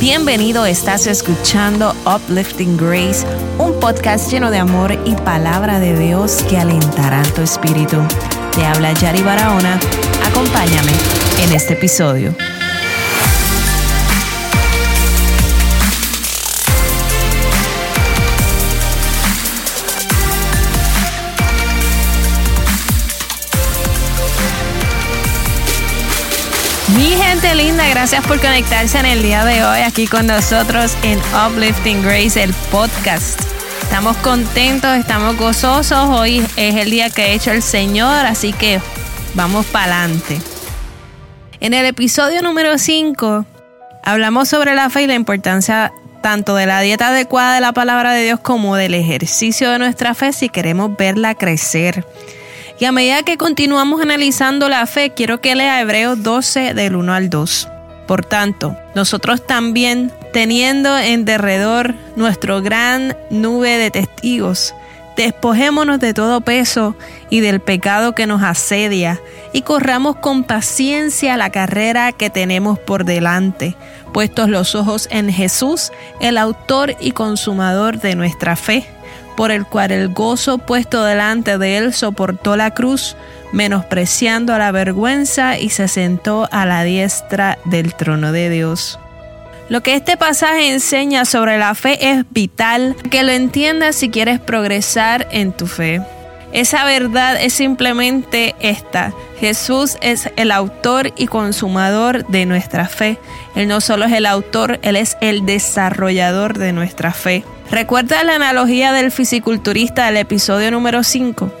Bienvenido, estás escuchando Uplifting Grace, un podcast lleno de amor y palabra de Dios que alentará tu espíritu. Te habla Yari Barahona, acompáñame en este episodio. Linda, gracias por conectarse en el día de hoy aquí con nosotros en Uplifting Grace, el podcast. Estamos contentos, estamos gozosos. Hoy es el día que ha hecho el Señor, así que vamos para adelante. En el episodio número 5 hablamos sobre la fe y la importancia tanto de la dieta adecuada de la palabra de Dios como del ejercicio de nuestra fe si queremos verla crecer. Y a medida que continuamos analizando la fe, quiero que lea Hebreos 12 del 1 al 2. Por tanto, nosotros también, teniendo en derredor nuestro gran nube de testigos, despojémonos de todo peso y del pecado que nos asedia, y corramos con paciencia la carrera que tenemos por delante, puestos los ojos en Jesús, el autor y consumador de nuestra fe por el cual el gozo puesto delante de él soportó la cruz, menospreciando la vergüenza y se sentó a la diestra del trono de Dios. Lo que este pasaje enseña sobre la fe es vital que lo entiendas si quieres progresar en tu fe. Esa verdad es simplemente esta. Jesús es el autor y consumador de nuestra fe. Él no solo es el autor, Él es el desarrollador de nuestra fe. ¿Recuerda la analogía del fisiculturista del episodio número 5?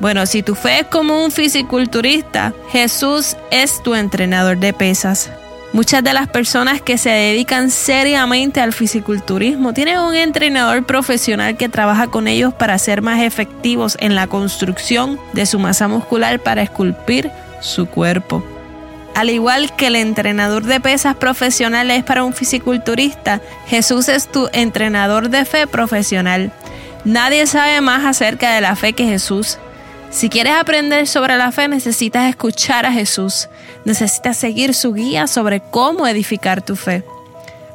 Bueno, si tu fe es como un fisiculturista, Jesús es tu entrenador de pesas. Muchas de las personas que se dedican seriamente al fisiculturismo tienen un entrenador profesional que trabaja con ellos para ser más efectivos en la construcción de su masa muscular para esculpir su cuerpo. Al igual que el entrenador de pesas profesional es para un fisiculturista, Jesús es tu entrenador de fe profesional. Nadie sabe más acerca de la fe que Jesús. Si quieres aprender sobre la fe, necesitas escuchar a Jesús. Necesitas seguir su guía sobre cómo edificar tu fe.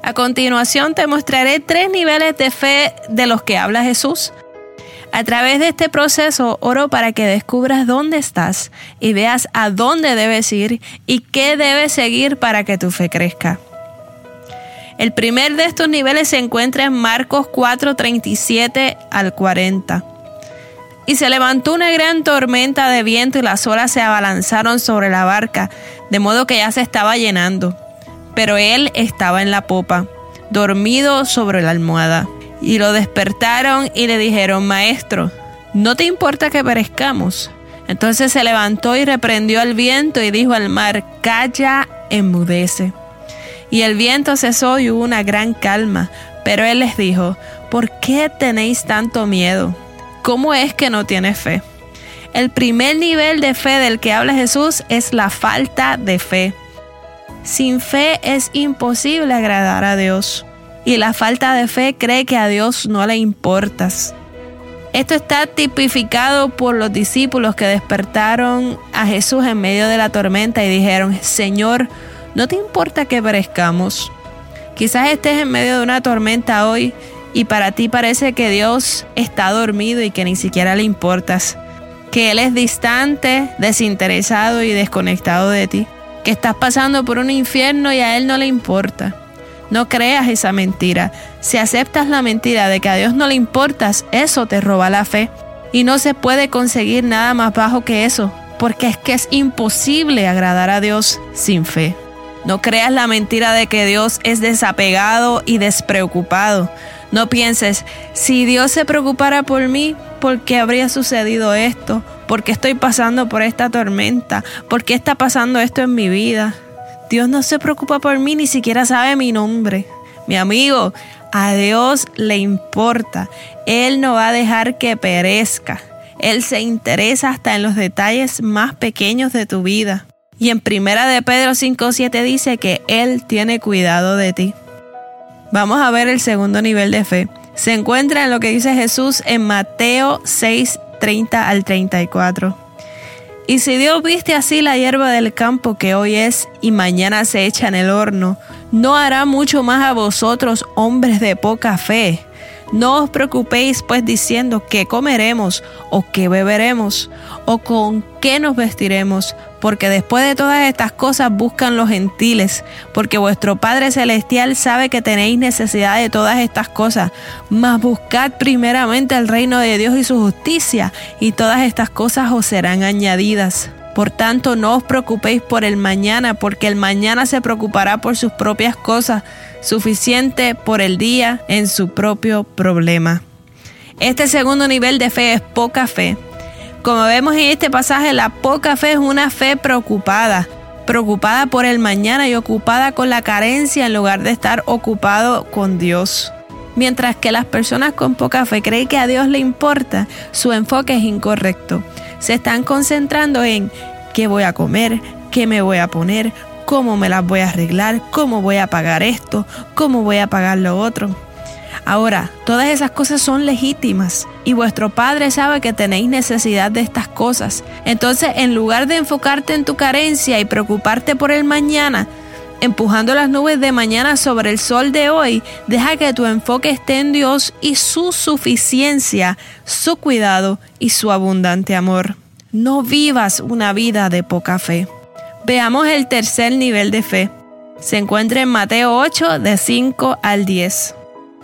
A continuación te mostraré tres niveles de fe de los que habla Jesús. A través de este proceso oro para que descubras dónde estás y veas a dónde debes ir y qué debes seguir para que tu fe crezca. El primer de estos niveles se encuentra en Marcos 4:37 al 40. Y se levantó una gran tormenta de viento y las olas se abalanzaron sobre la barca, de modo que ya se estaba llenando. Pero él estaba en la popa, dormido sobre la almohada. Y lo despertaron y le dijeron, Maestro, ¿no te importa que perezcamos? Entonces se levantó y reprendió al viento y dijo al mar, Calla, enmudece. Y el viento cesó y hubo una gran calma. Pero él les dijo, ¿por qué tenéis tanto miedo? ¿Cómo es que no tienes fe? El primer nivel de fe del que habla Jesús es la falta de fe. Sin fe es imposible agradar a Dios. Y la falta de fe cree que a Dios no le importas. Esto está tipificado por los discípulos que despertaron a Jesús en medio de la tormenta y dijeron, Señor, ¿no te importa que perezcamos? Quizás estés en medio de una tormenta hoy y para ti parece que Dios está dormido y que ni siquiera le importas, que Él es distante, desinteresado y desconectado de ti, que estás pasando por un infierno y a Él no le importa. No creas esa mentira. Si aceptas la mentira de que a Dios no le importas, eso te roba la fe. Y no se puede conseguir nada más bajo que eso, porque es que es imposible agradar a Dios sin fe. No creas la mentira de que Dios es desapegado y despreocupado. No pienses, si Dios se preocupara por mí, ¿por qué habría sucedido esto? ¿Por qué estoy pasando por esta tormenta? ¿Por qué está pasando esto en mi vida? Dios no se preocupa por mí, ni siquiera sabe mi nombre. Mi amigo, a Dios le importa. Él no va a dejar que perezca. Él se interesa hasta en los detalles más pequeños de tu vida. Y en primera de Pedro 5.7 dice que Él tiene cuidado de ti. Vamos a ver el segundo nivel de fe. Se encuentra en lo que dice Jesús en Mateo 6, 30 al 34. Y si Dios viste así la hierba del campo que hoy es y mañana se echa en el horno, ¿no hará mucho más a vosotros, hombres de poca fe? No os preocupéis pues diciendo qué comeremos o qué beberemos o con qué nos vestiremos, porque después de todas estas cosas buscan los gentiles, porque vuestro Padre Celestial sabe que tenéis necesidad de todas estas cosas, mas buscad primeramente el reino de Dios y su justicia, y todas estas cosas os serán añadidas. Por tanto, no os preocupéis por el mañana, porque el mañana se preocupará por sus propias cosas, suficiente por el día en su propio problema. Este segundo nivel de fe es poca fe. Como vemos en este pasaje, la poca fe es una fe preocupada, preocupada por el mañana y ocupada con la carencia en lugar de estar ocupado con Dios. Mientras que las personas con poca fe creen que a Dios le importa, su enfoque es incorrecto. Se están concentrando en qué voy a comer, qué me voy a poner, cómo me las voy a arreglar, cómo voy a pagar esto, cómo voy a pagar lo otro. Ahora, todas esas cosas son legítimas y vuestro Padre sabe que tenéis necesidad de estas cosas. Entonces, en lugar de enfocarte en tu carencia y preocuparte por el mañana, empujando las nubes de mañana sobre el sol de hoy, deja que tu enfoque esté en Dios y su suficiencia, su cuidado y su abundante amor. No vivas una vida de poca fe. Veamos el tercer nivel de fe. Se encuentra en Mateo 8, de 5 al 10.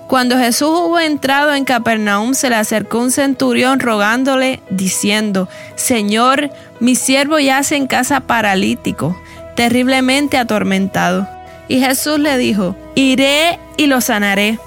Cuando Jesús hubo entrado en Capernaum, se le acercó un centurión rogándole, diciendo, Señor, mi siervo yace en casa paralítico, terriblemente atormentado. Y Jesús le dijo, Iré y lo sanaré.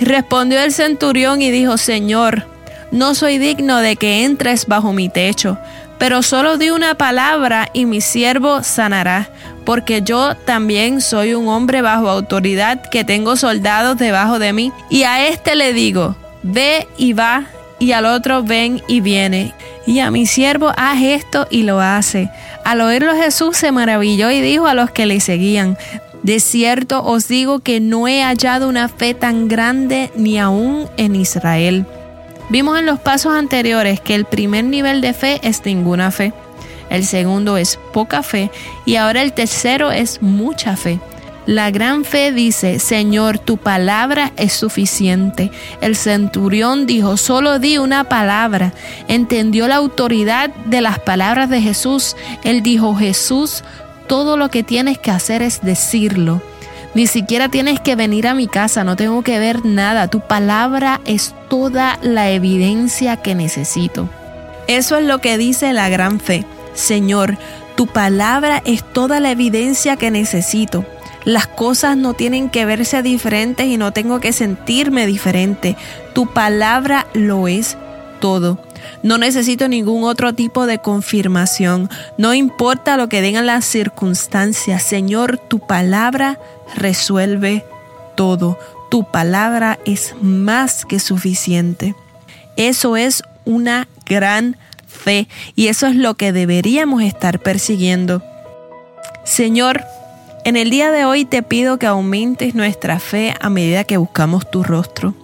Respondió el centurión y dijo, Señor, no soy digno de que entres bajo mi techo pero solo di una palabra y mi siervo sanará, porque yo también soy un hombre bajo autoridad que tengo soldados debajo de mí. Y a este le digo, ve y va, y al otro ven y viene. Y a mi siervo haz esto y lo hace. Al oírlo Jesús se maravilló y dijo a los que le seguían, de cierto os digo que no he hallado una fe tan grande ni aún en Israel. Vimos en los pasos anteriores que el primer nivel de fe es ninguna fe, el segundo es poca fe y ahora el tercero es mucha fe. La gran fe dice, Señor, tu palabra es suficiente. El centurión dijo, solo di una palabra. Entendió la autoridad de las palabras de Jesús. Él dijo, Jesús, todo lo que tienes que hacer es decirlo. Ni siquiera tienes que venir a mi casa, no tengo que ver nada. Tu palabra es toda la evidencia que necesito. Eso es lo que dice la gran fe. Señor, tu palabra es toda la evidencia que necesito. Las cosas no tienen que verse diferentes y no tengo que sentirme diferente. Tu palabra lo es todo. No necesito ningún otro tipo de confirmación. No importa lo que digan las circunstancias. Señor, tu palabra resuelve todo. Tu palabra es más que suficiente. Eso es una gran fe y eso es lo que deberíamos estar persiguiendo. Señor, en el día de hoy te pido que aumentes nuestra fe a medida que buscamos tu rostro,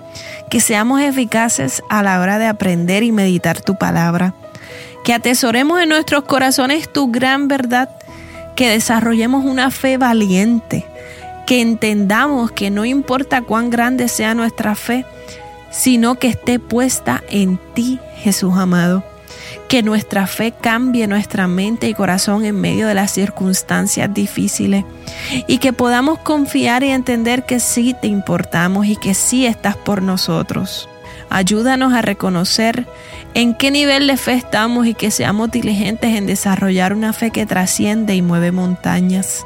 que seamos eficaces a la hora de aprender y meditar tu palabra, que atesoremos en nuestros corazones tu gran verdad, que desarrollemos una fe valiente, que entendamos que no importa cuán grande sea nuestra fe, sino que esté puesta en ti, Jesús amado. Que nuestra fe cambie nuestra mente y corazón en medio de las circunstancias difíciles y que podamos confiar y entender que sí te importamos y que sí estás por nosotros. Ayúdanos a reconocer en qué nivel de fe estamos y que seamos diligentes en desarrollar una fe que trasciende y mueve montañas.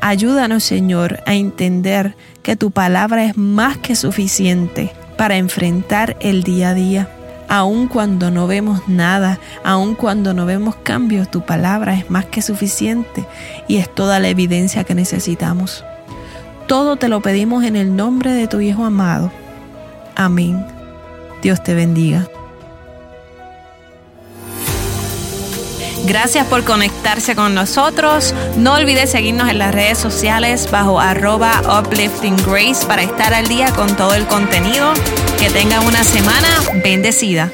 Ayúdanos, Señor, a entender que tu palabra es más que suficiente para enfrentar el día a día. Aun cuando no vemos nada, aun cuando no vemos cambios, tu palabra es más que suficiente y es toda la evidencia que necesitamos. Todo te lo pedimos en el nombre de tu Hijo amado. Amén. Dios te bendiga. Gracias por conectarse con nosotros. No olvides seguirnos en las redes sociales bajo arroba uplifting grace para estar al día con todo el contenido. Que tengan una semana bendecida.